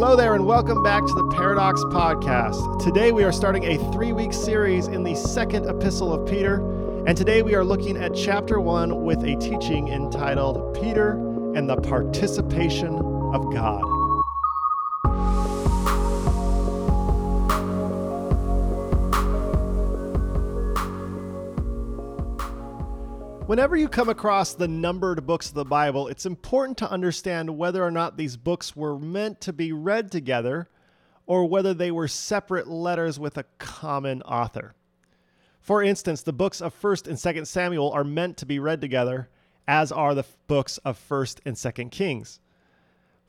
Hello there, and welcome back to the Paradox Podcast. Today we are starting a three week series in the second epistle of Peter, and today we are looking at chapter one with a teaching entitled Peter and the Participation of God. Whenever you come across the numbered books of the Bible, it's important to understand whether or not these books were meant to be read together or whether they were separate letters with a common author. For instance, the books of 1st and 2nd Samuel are meant to be read together, as are the books of 1st and 2nd Kings.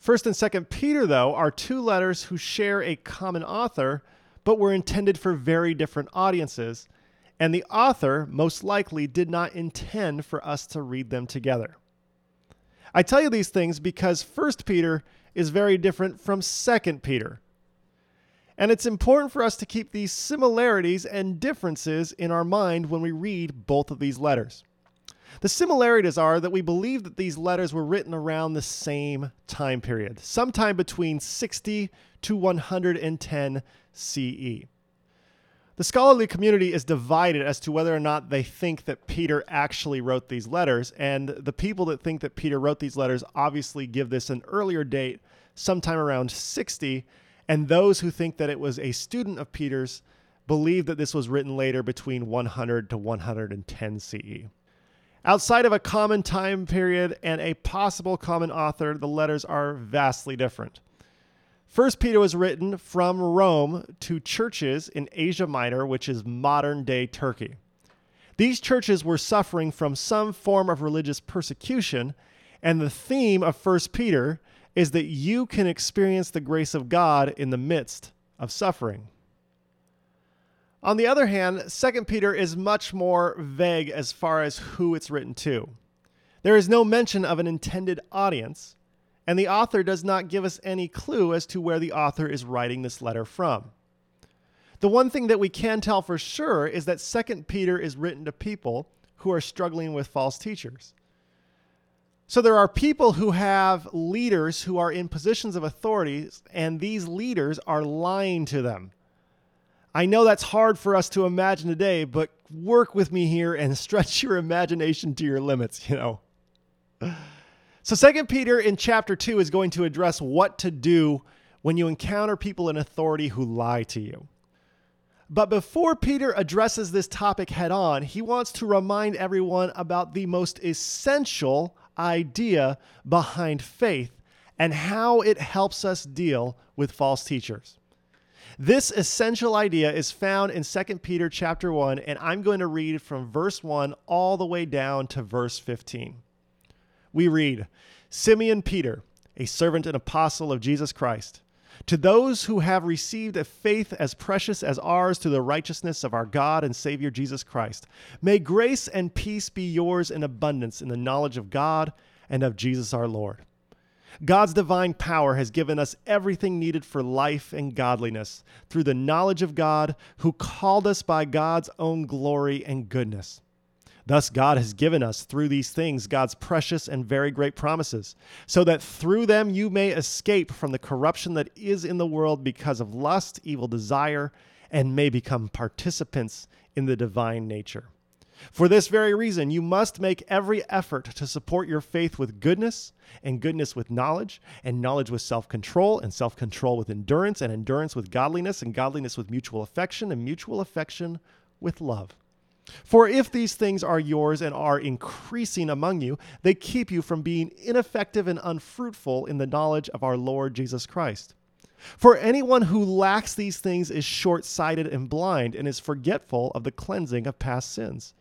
1st and 2nd Peter, though, are two letters who share a common author, but were intended for very different audiences and the author most likely did not intend for us to read them together. I tell you these things because 1 Peter is very different from 2 Peter. And it's important for us to keep these similarities and differences in our mind when we read both of these letters. The similarities are that we believe that these letters were written around the same time period, sometime between 60 to 110 CE. The scholarly community is divided as to whether or not they think that Peter actually wrote these letters, and the people that think that Peter wrote these letters obviously give this an earlier date, sometime around 60, and those who think that it was a student of Peter's believe that this was written later between 100 to 110 CE. Outside of a common time period and a possible common author, the letters are vastly different. First Peter was written from Rome to churches in Asia Minor, which is modern day Turkey. These churches were suffering from some form of religious persecution, and the theme of First Peter is that you can experience the grace of God in the midst of suffering. On the other hand, 2 Peter is much more vague as far as who it's written to. There is no mention of an intended audience, and the author does not give us any clue as to where the author is writing this letter from. The one thing that we can tell for sure is that 2 Peter is written to people who are struggling with false teachers. So there are people who have leaders who are in positions of authority, and these leaders are lying to them. I know that's hard for us to imagine today, but work with me here and stretch your imagination to your limits, you know. So, Second Peter in chapter 2 is going to address what to do when you encounter people in authority who lie to you. But before Peter addresses this topic head on, he wants to remind everyone about the most essential idea behind faith and how it helps us deal with false teachers. This essential idea is found in 2 Peter chapter 1 and I'm going to read from verse 1 all the way down to verse 15 we read Simeon Peter, a servant and apostle of Jesus Christ, to those who have received a faith as precious as ours to the righteousness of our God and Savior Jesus Christ, may grace and peace be yours in abundance in the knowledge of God and of Jesus our Lord. God's divine power has given us everything needed for life and godliness through the knowledge of God who called us by God's own glory and goodness. Thus, God has given us through these things God's precious and very great promises, so that through them you may escape from the corruption that is in the world because of lust, evil desire, and may become participants in the divine nature. For this very reason, you must make every effort to support your faith with goodness, and goodness with knowledge, and knowledge with self control, and self control with endurance, and endurance with godliness, and godliness with mutual affection, and mutual affection with love. For if these things are yours and are increasing among you, they keep you from being ineffective and unfruitful in the knowledge of our Lord Jesus Christ. For anyone who lacks these things is short sighted and blind and is forgetful of the cleansing of past sins.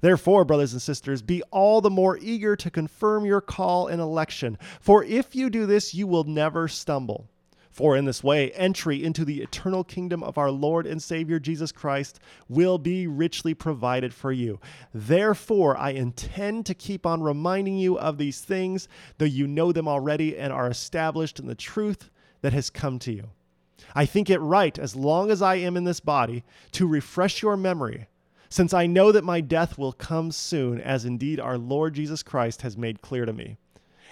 Therefore, brothers and sisters, be all the more eager to confirm your call and election, for if you do this, you will never stumble. For in this way, entry into the eternal kingdom of our Lord and Savior Jesus Christ will be richly provided for you. Therefore, I intend to keep on reminding you of these things, though you know them already and are established in the truth that has come to you. I think it right, as long as I am in this body, to refresh your memory, since I know that my death will come soon, as indeed our Lord Jesus Christ has made clear to me.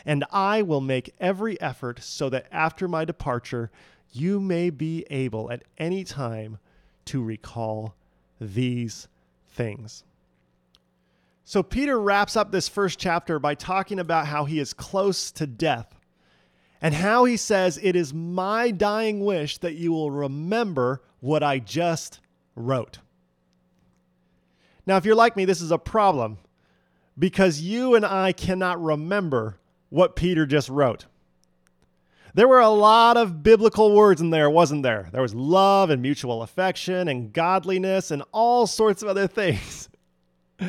And I will make every effort so that after my departure, you may be able at any time to recall these things. So, Peter wraps up this first chapter by talking about how he is close to death and how he says, It is my dying wish that you will remember what I just wrote. Now, if you're like me, this is a problem because you and I cannot remember what Peter just wrote. There were a lot of biblical words in there, wasn't there? There was love and mutual affection and godliness and all sorts of other things.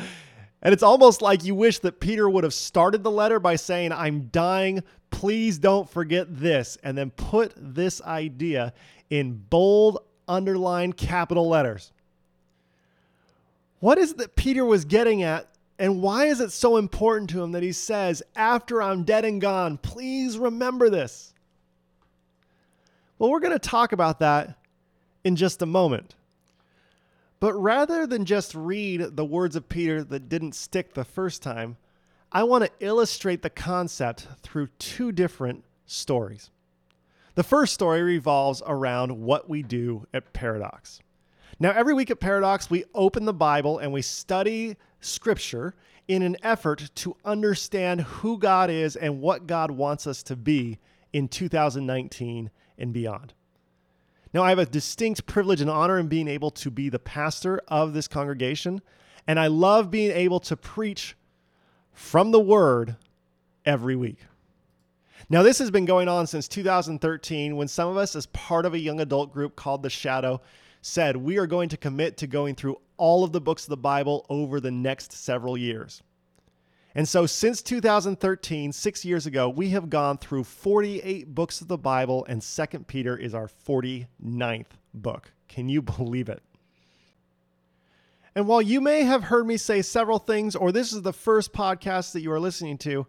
And it's almost like you wish that Peter would have started the letter by saying, I'm dying. Please don't forget this. And then put this idea in bold, underlined capital letters. What is it that Peter was getting at? And why is it so important to him that he says, After I'm dead and gone, please remember this? Well, we're going to talk about that in just a moment. But rather than just read the words of Peter that didn't stick the first time, I want to illustrate the concept through two different stories. The first story revolves around what we do at Paradox. Now, every week at Paradox, we open the Bible and we study Scripture in an effort to understand who God is and what God wants us to be in 2019 and beyond. Now, I have a distinct privilege and honor in being able to be the pastor of this congregation, and I love being able to preach from the Word every week. Now, this has been going on since 2013 when some of us, as part of a young adult group called The Shadow, said we are going to commit to going through all of the books of the Bible over the next several years. And so, since 2013, six years ago, we have gone through 48 books of the Bible, and 2 Peter is our 49th book. Can you believe it? And while you may have heard me say several things, or this is the first podcast that you are listening to,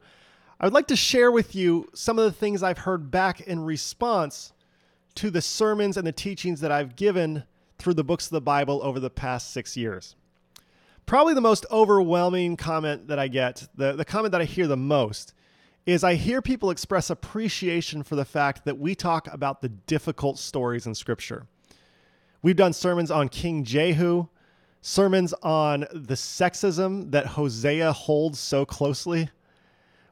I would like to share with you some of the things I've heard back in response to the sermons and the teachings that I've given through the books of the Bible over the past six years probably the most overwhelming comment that I get, the, the comment that I hear the most, is I hear people express appreciation for the fact that we talk about the difficult stories in Scripture. We've done sermons on King Jehu, sermons on the sexism that Hosea holds so closely.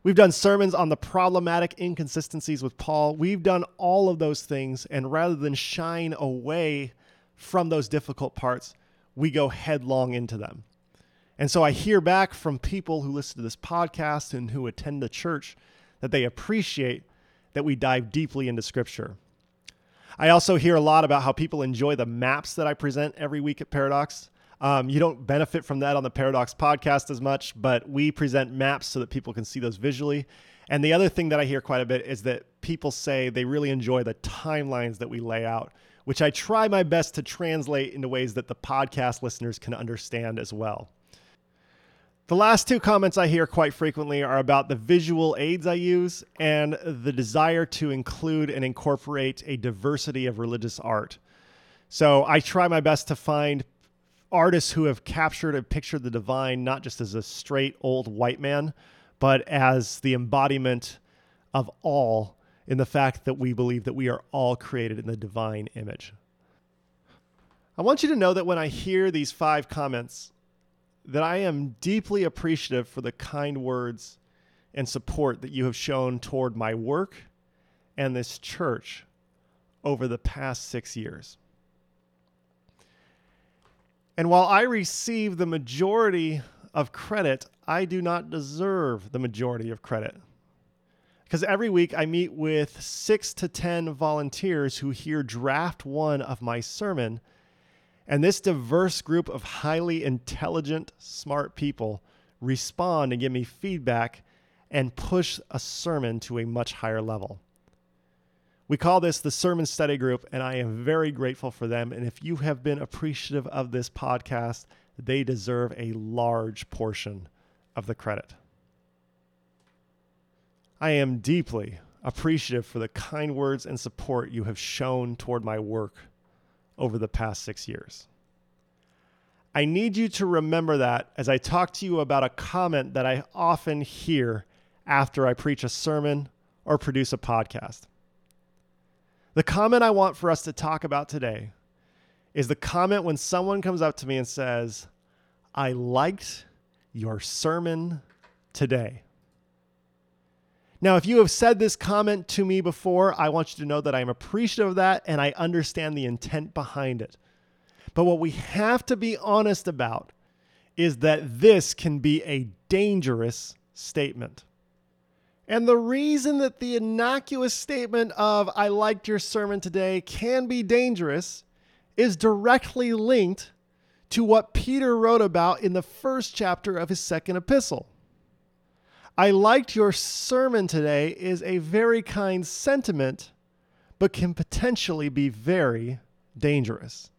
We've done sermons on the problematic inconsistencies with Paul. We've done all of those things, and rather than shine away from those difficult parts, we go headlong into them. And so I hear back from people who listen to this podcast and who attend the church that they appreciate that we dive deeply into scripture. I also hear a lot about how people enjoy the maps that I present every week at Paradox. Um, you don't benefit from that on the Paradox podcast as much, but we present maps so that people can see those visually. And the other thing that I hear quite a bit is that people say they really enjoy the timelines that we lay out, which I try my best to translate into ways that the podcast listeners can understand as well. The last two comments I hear quite frequently are about the visual aids I use and the desire to include and incorporate a diversity of religious art. So I try my best to find artists who have captured and pictured the divine not just as a straight old white man, but as the embodiment of all in the fact that we believe that we are all created in the divine image. I want you to know that when I hear these five comments, that I am deeply appreciative for the kind words and support that you have shown toward my work and this church over the past six years. And while I receive the majority of credit, I do not deserve the majority of credit. Because every week I meet with six to 10 volunteers who hear draft one of my sermon and this diverse group of highly intelligent, smart people respond and give me feedback and push a sermon to a much higher level. We call this the Sermon Study Group, and I am very grateful for them. And if you have been appreciative of this podcast, they deserve a large portion of the credit. I am deeply appreciative for the kind words and support you have shown toward my work over the past six years. I need you to remember that as I talk to you about a comment that I often hear after I preach a sermon or produce a podcast. The comment I want for us to talk about today is the comment when someone comes up to me and says, I liked your sermon today. Now, if you have said this comment to me before, I want you to know that I'm appreciative of that and I understand the intent behind it. But what we have to be honest about is that this can be a dangerous statement. And the reason that the innocuous statement of, I liked your sermon today, can be dangerous is directly linked to what Peter wrote about in the first chapter of his second epistle. I liked your sermon today is a very kind sentiment, but can potentially be very dangerous.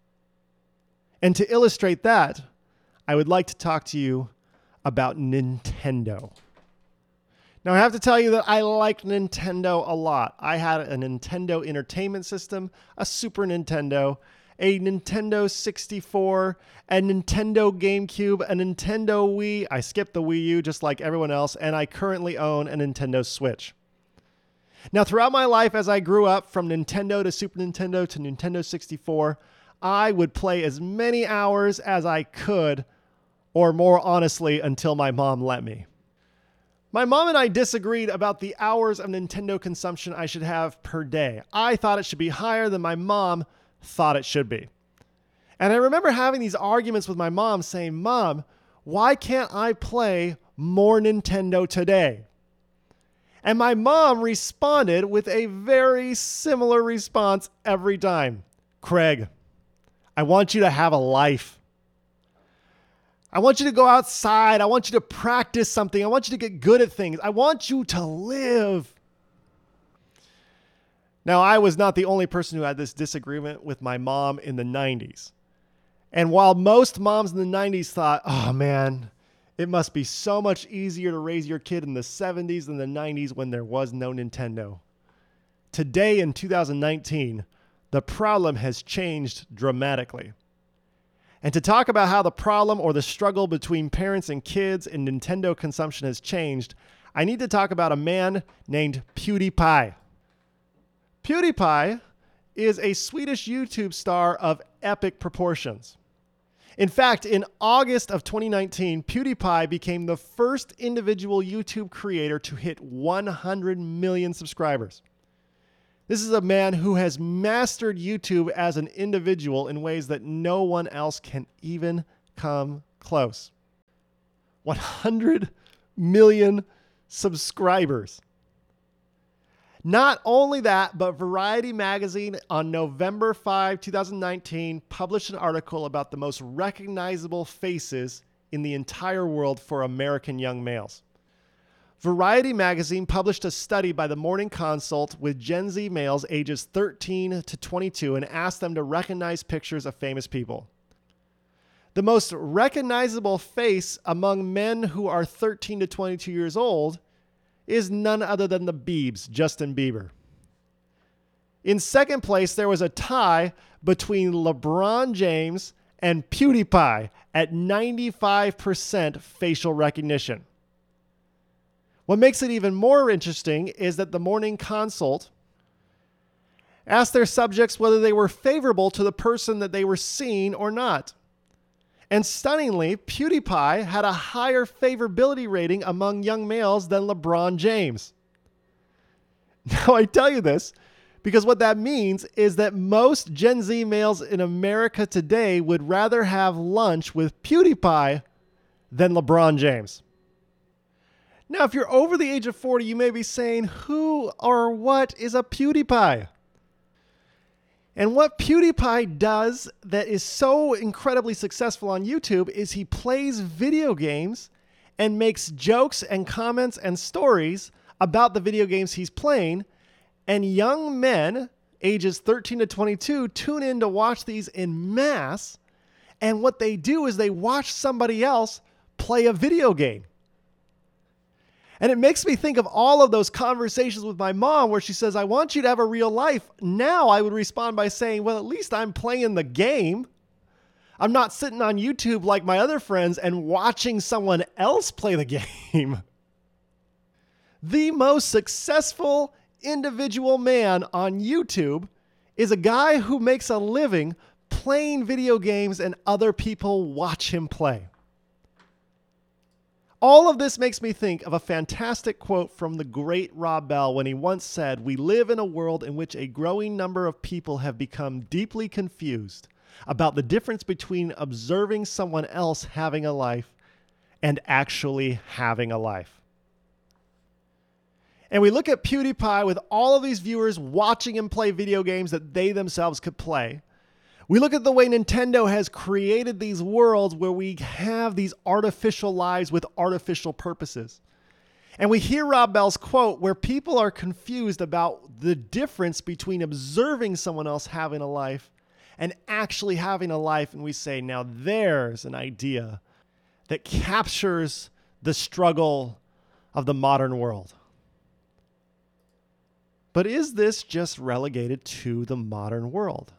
And to illustrate that, I would like to talk to you about Nintendo. Now, I have to tell you that I like Nintendo a lot. I had a Nintendo Entertainment System, a Super Nintendo, a Nintendo 64, a Nintendo GameCube, a Nintendo Wii. I skipped the Wii U just like everyone else, and I currently own a Nintendo Switch. Now, throughout my life, as I grew up from Nintendo to Super Nintendo to Nintendo 64, I would play as many hours as I could, or more honestly, until my mom let me. My mom and I disagreed about the hours of Nintendo consumption I should have per day. I thought it should be higher than my mom thought it should be. And I remember having these arguments with my mom saying, Mom, why can't I play more Nintendo today? And my mom responded with a very similar response every time Craig, I want you to have a life. I want you to go outside. I want you to practice something. I want you to get good at things. I want you to live. Now, I was not the only person who had this disagreement with my mom in the 90s. And while most moms in the 90s thought, oh man, it must be so much easier to raise your kid in the 70s than the 90s when there was no Nintendo. Today in 2019, the problem has changed dramatically. And to talk about how the problem or the struggle between parents and kids in Nintendo consumption has changed, I need to talk about a man named PewDiePie. PewDiePie is a Swedish YouTube star of epic proportions. In fact, in August of 2019, PewDiePie became the first individual YouTube creator to hit 100 million subscribers. This is a man who has mastered YouTube as an individual in ways that no one else can even come close. 100 million subscribers. Not only that, but Variety Magazine on November 5, 2019, published an article about the most recognizable faces in the entire world for American young males. Variety magazine published a study by the Morning Consult with Gen Z males ages 13 to 22 and asked them to recognize pictures of famous people. The most recognizable face among men who are 13 to 22 years old is none other than the Biebs, Justin Bieber. In second place, there was a tie between LeBron James and PewDiePie at 95% facial recognition. What makes it even more interesting is that the Morning Consult asked their subjects whether they were favorable to the person that they were seeing or not. And stunningly, PewDiePie had a higher favorability rating among young males than LeBron James. Now, I tell you this because what that means is that most Gen Z males in America today would rather have lunch with PewDiePie than LeBron James. Now, if you're over the age of 40, you may be saying, Who or what is a PewDiePie? And what PewDiePie does that is so incredibly successful on YouTube is he plays video games and makes jokes and comments and stories about the video games he's playing. And young men, ages 13 to 22, tune in to watch these in mass. And what they do is they watch somebody else play a video game. And it makes me think of all of those conversations with my mom where she says, I want you to have a real life. Now I would respond by saying, Well, at least I'm playing the game. I'm not sitting on YouTube like my other friends and watching someone else play the game. the most successful individual man on YouTube is a guy who makes a living playing video games and other people watch him play. All of this makes me think of a fantastic quote from the great Rob Bell when he once said, We live in a world in which a growing number of people have become deeply confused about the difference between observing someone else having a life and actually having a life. And we look at PewDiePie with all of these viewers watching him play video games that they themselves could play. We look at the way Nintendo has created these worlds where we have these artificial lives with artificial purposes. And we hear Rob Bell's quote where people are confused about the difference between observing someone else having a life and actually having a life. And we say, now there's an idea that captures the struggle of the modern world. But is this just relegated to the modern world?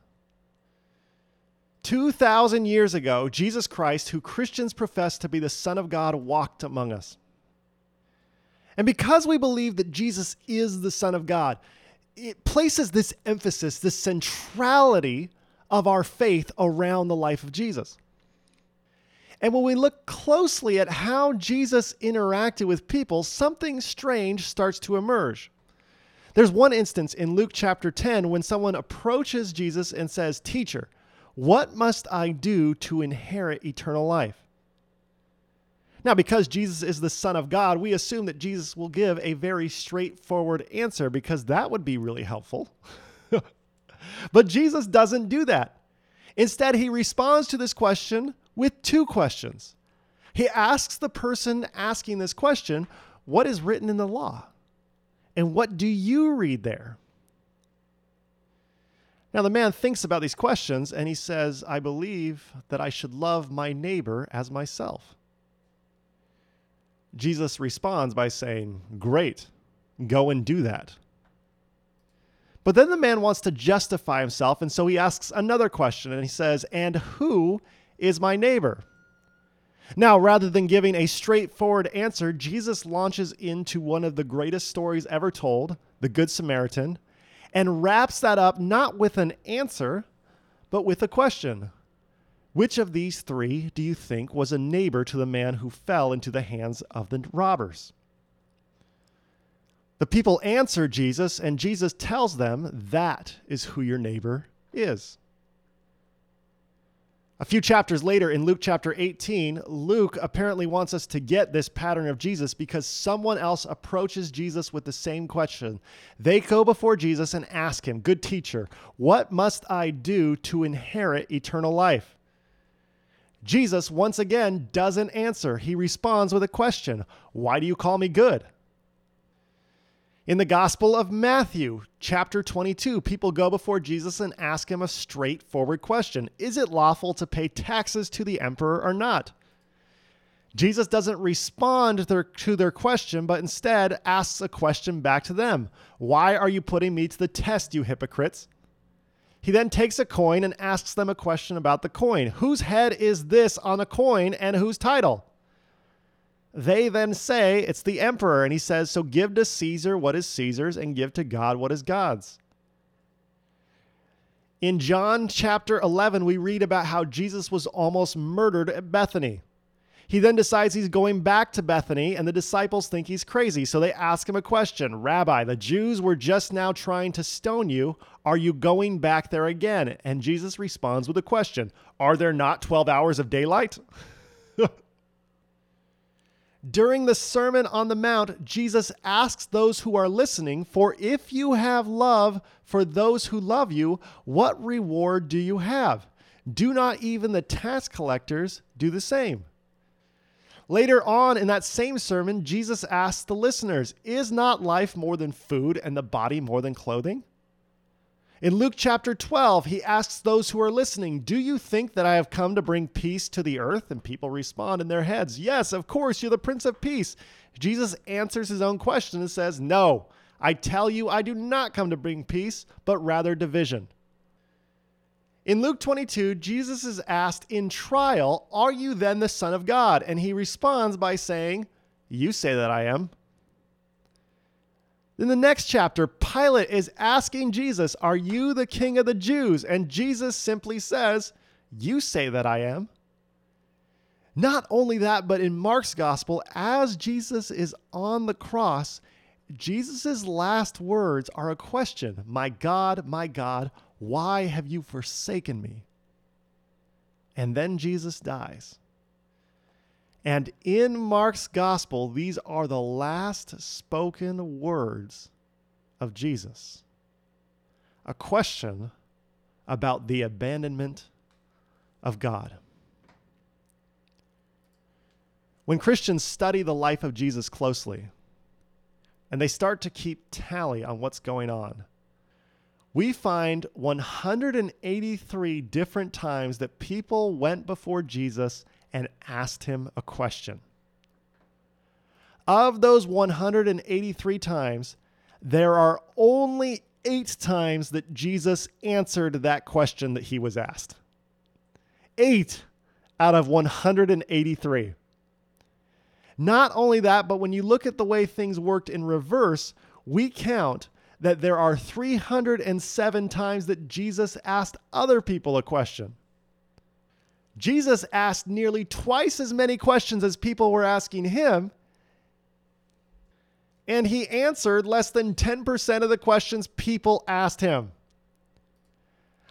2,000 years ago, Jesus Christ, who Christians profess to be the Son of God, walked among us. And because we believe that Jesus is the Son of God, it places this emphasis, this centrality of our faith around the life of Jesus. And when we look closely at how Jesus interacted with people, something strange starts to emerge. There's one instance in Luke chapter 10 when someone approaches Jesus and says, Teacher, what must I do to inherit eternal life? Now, because Jesus is the Son of God, we assume that Jesus will give a very straightforward answer because that would be really helpful. but Jesus doesn't do that. Instead, he responds to this question with two questions. He asks the person asking this question, What is written in the law? And what do you read there? Now, the man thinks about these questions and he says, I believe that I should love my neighbor as myself. Jesus responds by saying, Great, go and do that. But then the man wants to justify himself, and so he asks another question and he says, And who is my neighbor? Now, rather than giving a straightforward answer, Jesus launches into one of the greatest stories ever told, the Good Samaritan, and wraps that up not with an answer, but with a question. Which of these three do you think was a neighbor to the man who fell into the hands of the robbers? The people answer Jesus, and Jesus tells them that is who your neighbor is. A few chapters later, in Luke chapter 18, Luke apparently wants us to get this pattern of Jesus because someone else approaches Jesus with the same question. They go before Jesus and ask him, Good teacher, what must I do to inherit eternal life? Jesus, once again, doesn't answer. He responds with a question Why do you call me good? In the Gospel of Matthew, chapter 22, people go before Jesus and ask him a straightforward question Is it lawful to pay taxes to the emperor or not? Jesus doesn't respond to their, question, but instead asks a question back to them Why are you putting me to the test, you hypocrites? He then takes a coin and asks them a question about the coin Whose head is this on a coin and whose title? They then say it's the emperor, and he says, So give to Caesar what is Caesar's, and give to God what is God's. In John chapter 11, we read about how Jesus was almost murdered at Bethany. He then decides he's going back to Bethany, and the disciples think he's crazy. So they ask him a question Rabbi, the Jews were just now trying to stone you. Are you going back there again? And Jesus responds with a question Are there not 12 hours of daylight? During the Sermon on the Mount, Jesus asks those who are listening, For if you have love for those who love you, what reward do you have? Do not even the tax collectors do the same? Later on in that same sermon, Jesus asks the listeners, Is not life more than food and the body more than clothing? In Luke chapter 12, he asks those who are listening, Do you think that I have come to bring peace to the earth? And people respond in their heads, Yes, of course, you're the Prince of Peace. Jesus answers his own question and says, No, I tell you, I do not come to bring peace, but rather division. In Luke 22, Jesus is asked in trial, Are you then the Son of God? And he responds by saying, You say that I am. In the next chapter, Pilate is asking Jesus, Are you the king of the Jews? And Jesus simply says, You say that I am. Not only that, but in Mark's gospel, as Jesus is on the cross, Jesus' last words are a question My God, my God, why have you forsaken me? And then Jesus dies. And in Mark's gospel, these are the last spoken words of Jesus. A question about the abandonment of God. When Christians study the life of Jesus closely and they start to keep tally on what's going on, we find 183 different times that people went before Jesus and asked him a question. Of those 183 times, there are only eight times that Jesus answered that question that he was asked. Eight out of 183. Not only that, but when you look at the way things worked in reverse, we count that there are 307 times that Jesus asked other people a question. Jesus asked nearly twice as many questions as people were asking him, and he answered less than 10% of the questions people asked him.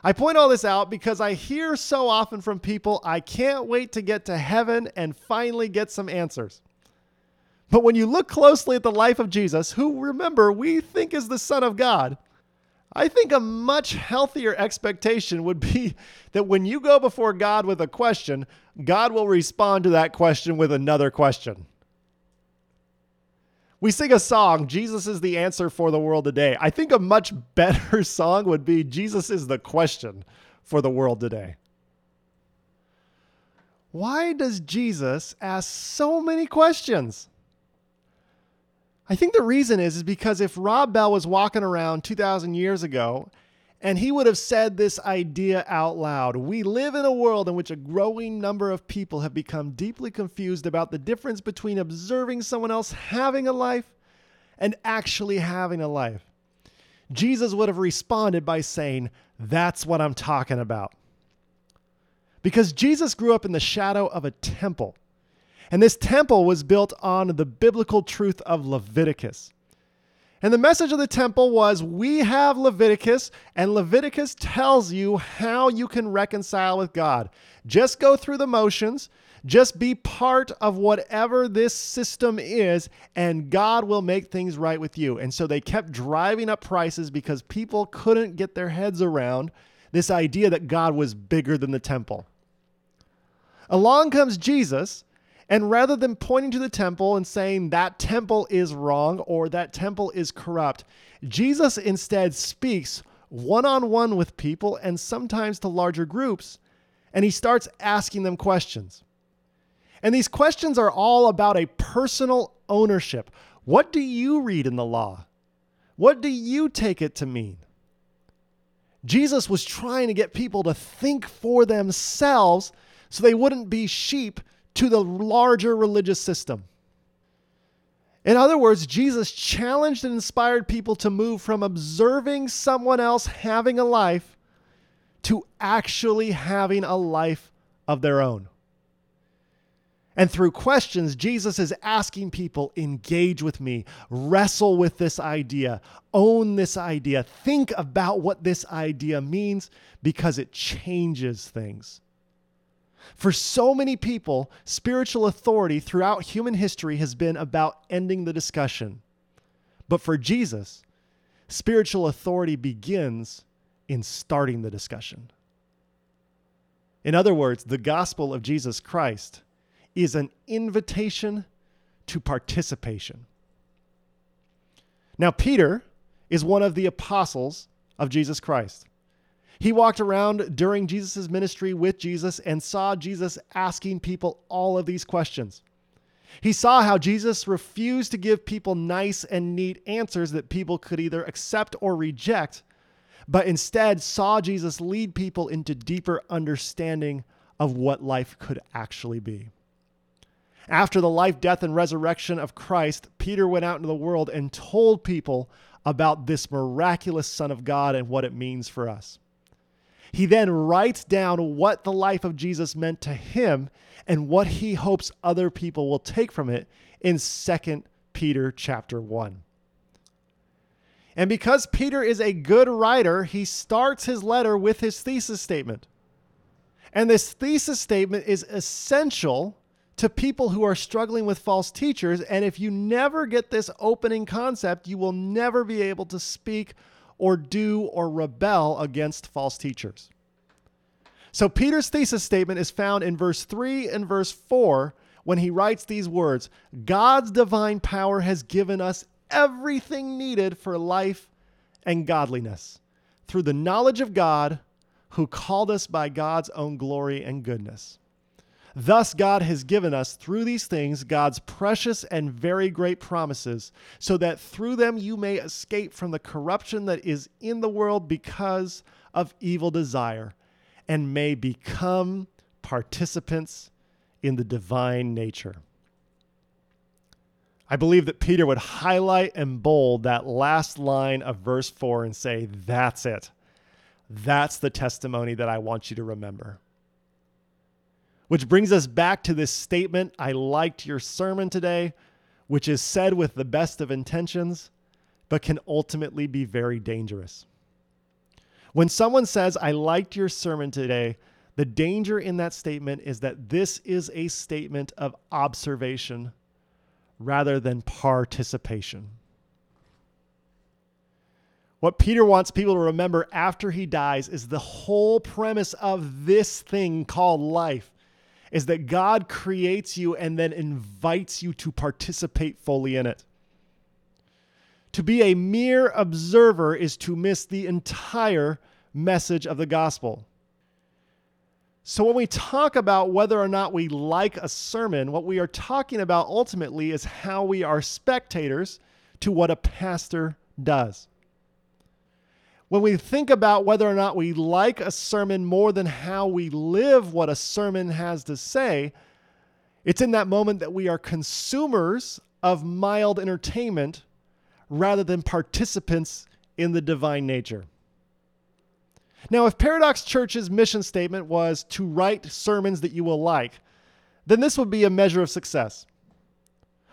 I point all this out because I hear so often from people, I can't wait to get to heaven and finally get some answers. But when you look closely at the life of Jesus, who remember we think is the Son of God, I think a much healthier expectation would be that when you go before God with a question, God will respond to that question with another question. We sing a song, Jesus is the answer for the world today. I think a much better song would be Jesus is the question for the world today. Why does Jesus ask so many questions? I think the reason is, is because if Rob Bell was walking around 2,000 years ago and he would have said this idea out loud We live in a world in which a growing number of people have become deeply confused about the difference between observing someone else having a life and actually having a life. Jesus would have responded by saying, That's what I'm talking about. Because Jesus grew up in the shadow of a temple. And this temple was built on the biblical truth of Leviticus. And the message of the temple was we have Leviticus, and Leviticus tells you how you can reconcile with God. Just go through the motions, just be part of whatever this system is, and God will make things right with you. And so they kept driving up prices because people couldn't get their heads around this idea that God was bigger than the temple. Along comes Jesus and rather than pointing to the temple and saying that temple is wrong or that temple is corrupt, Jesus instead speaks one on one with people and sometimes to larger groups, and he starts asking them questions. And these questions are all about a personal ownership. What do you read in the law? What do you take it to mean? Jesus was trying to get people to think for themselves so they wouldn't be sheep to the larger religious system. In other words, Jesus challenged and inspired people to move from observing someone else having a life to actually having a life of their own. And through questions, Jesus is asking people engage with me, wrestle with this idea, own this idea, think about what this idea means because it changes things. For so many people, spiritual authority throughout human history has been about ending the discussion. But for Jesus, spiritual authority begins in starting the discussion. In other words, the gospel of Jesus Christ is an invitation to participation. Now, Peter is one of the apostles of Jesus Christ. He walked around during Jesus' ministry with Jesus and saw Jesus asking people all of these questions. He saw how Jesus refused to give people nice and neat answers that people could either accept or reject, but instead saw Jesus lead people into deeper understanding of what life could actually be. After the life, death, and resurrection of Christ, Peter went out into the world and told people about this miraculous Son of God and what it means for us. He then writes down what the life of Jesus meant to him and what he hopes other people will take from it in 2 Peter chapter 1. And because Peter is a good writer, he starts his letter with his thesis statement. And this thesis statement is essential to people who are struggling with false teachers. And if you never get this opening concept, you will never be able to speak or do or rebel against false teachers. So, Peter's thesis statement is found in verse 3 and verse 4 when he writes these words God's divine power has given us everything needed for life and godliness through the knowledge of God who called us by God's own glory and goodness. Thus, God has given us through these things God's precious and very great promises, so that through them you may escape from the corruption that is in the world because of evil desire, and may become participants in the divine nature. I believe that Peter would highlight and bold that last line of verse 4 and say, That's it. That's the testimony that I want you to remember. Which brings us back to this statement I liked your sermon today, which is said with the best of intentions, but can ultimately be very dangerous. When someone says, I liked your sermon today, the danger in that statement is that this is a statement of observation rather than participation. What Peter wants people to remember after he dies is the whole premise of this thing called life is that God creates you and then invites you to participate fully in it. To be a mere observer is to miss the entire message of the gospel. So, when we talk about whether or not we like a sermon, what we are talking about ultimately is how we are spectators to what a pastor does. When we think about whether or not we like a sermon more than how we live what a sermon has to say, it's in that moment that we are consumers of mild entertainment rather than participants in the divine nature. Now, if Paradox Church's mission statement was to write sermons that you will like, then this would be a measure of success.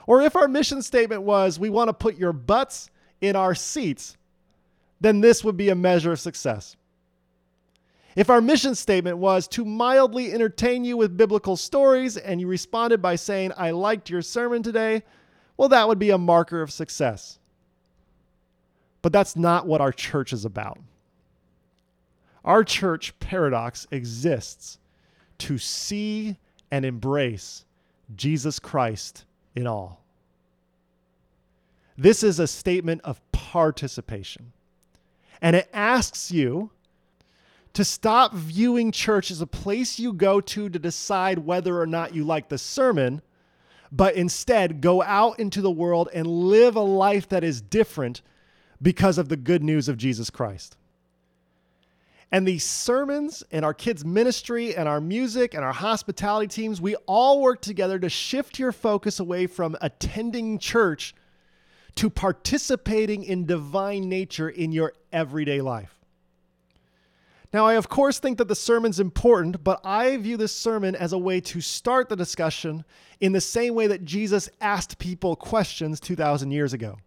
Or if our mission statement was we want to put your butts in our seats, then this would be a measure of success. If our mission statement was to mildly entertain you with biblical stories and you responded by saying, I liked your sermon today, well, that would be a marker of success. But that's not what our church is about. Our church paradox exists to see and embrace Jesus Christ in all. This is a statement of participation. And it asks you to stop viewing church as a place you go to to decide whether or not you like the sermon, but instead go out into the world and live a life that is different because of the good news of Jesus Christ. And these sermons and our kids' ministry and our music and our hospitality teams, we all work together to shift your focus away from attending church to participating in divine nature in your everyday life. Now, I of course think that the sermon's important, but I view this sermon as a way to start the discussion in the same way that Jesus asked people questions 2,000 years ago.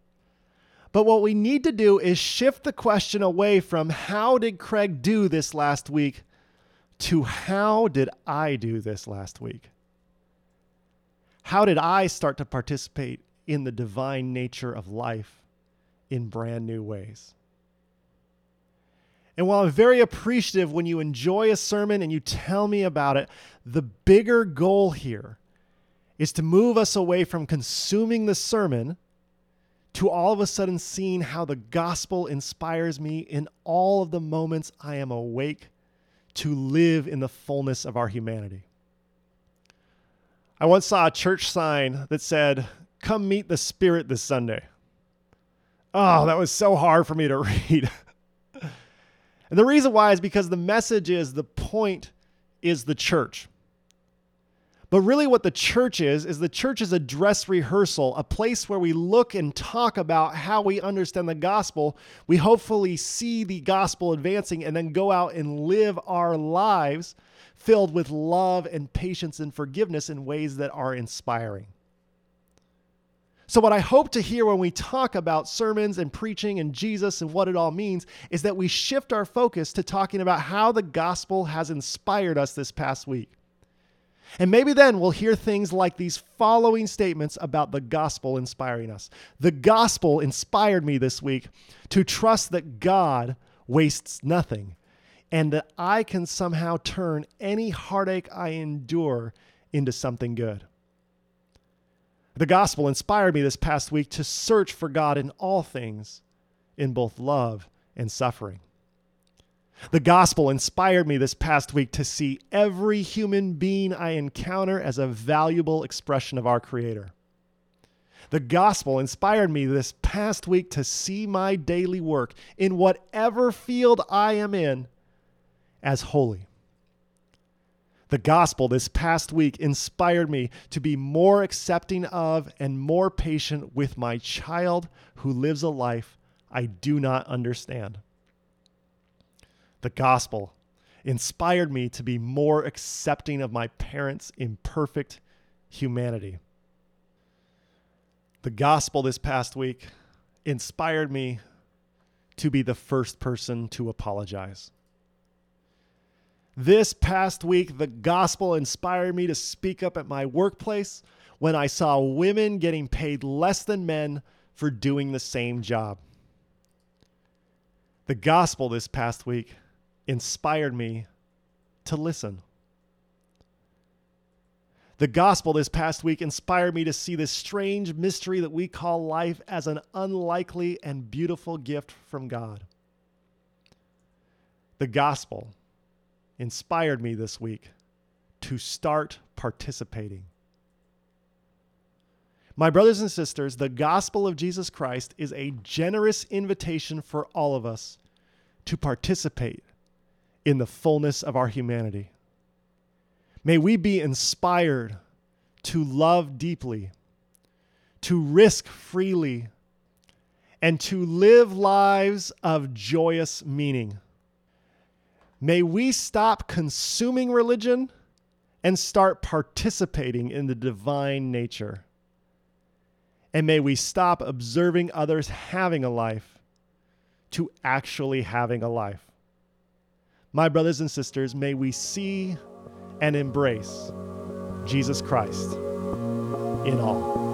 But what we need to do is shift the question away from how did Craig do this last week to how did I do this last week? How did I start to participate in the divine nature of life in brand new ways? And while I'm very appreciative when you enjoy a sermon and you tell me about it, the bigger goal here is to move us away from consuming the sermon to all of a sudden seeing how the gospel inspires me in all of the moments I am awake to live in the fullness of our humanity. I once saw a church sign that said, Come meet the Spirit this Sunday. Oh, that was so hard for me to read. And the reason why is because the message is the point is the church. But really, what the church is, is the church is a dress rehearsal, a place where we look and talk about how we understand the gospel. We hopefully see the gospel advancing and then go out and live our lives filled with love and patience and forgiveness in ways that are inspiring. So, what I hope to hear when we talk about sermons and preaching and Jesus and what it all means is that we shift our focus to talking about how the gospel has inspired us this past week. And maybe then we'll hear things like these following statements about the gospel inspiring us. The gospel inspired me this week to trust that God wastes nothing and that I can somehow turn any heartache I endure into something good. The gospel inspired me this past week to search for God in all things, in both love and suffering. The gospel inspired me this past week to see every human being I encounter as a valuable expression of our Creator. The gospel inspired me this past week to see my daily work in whatever field I am in as holy. The gospel this past week inspired me to be more accepting of and more patient with my child who lives a life I do not understand. The gospel inspired me to be more accepting of my parents' imperfect humanity. The gospel this past week inspired me to be the first person to apologize. This past week, the gospel inspired me to speak up at my workplace when I saw women getting paid less than men for doing the same job. The gospel this past week inspired me to listen. The gospel this past week inspired me to see this strange mystery that we call life as an unlikely and beautiful gift from God. The gospel inspired me this week to start participating. My brothers and sisters, the gospel of Jesus Christ is a generous invitation for all of us to participate in the fullness of our humanity. May we be inspired to love deeply, to risk freely, and to live lives of joyous meaning. May we stop consuming religion and start participating in the divine nature. And may we stop observing others having a life to actually having a life. My brothers and sisters, may we see and embrace Jesus Christ in all.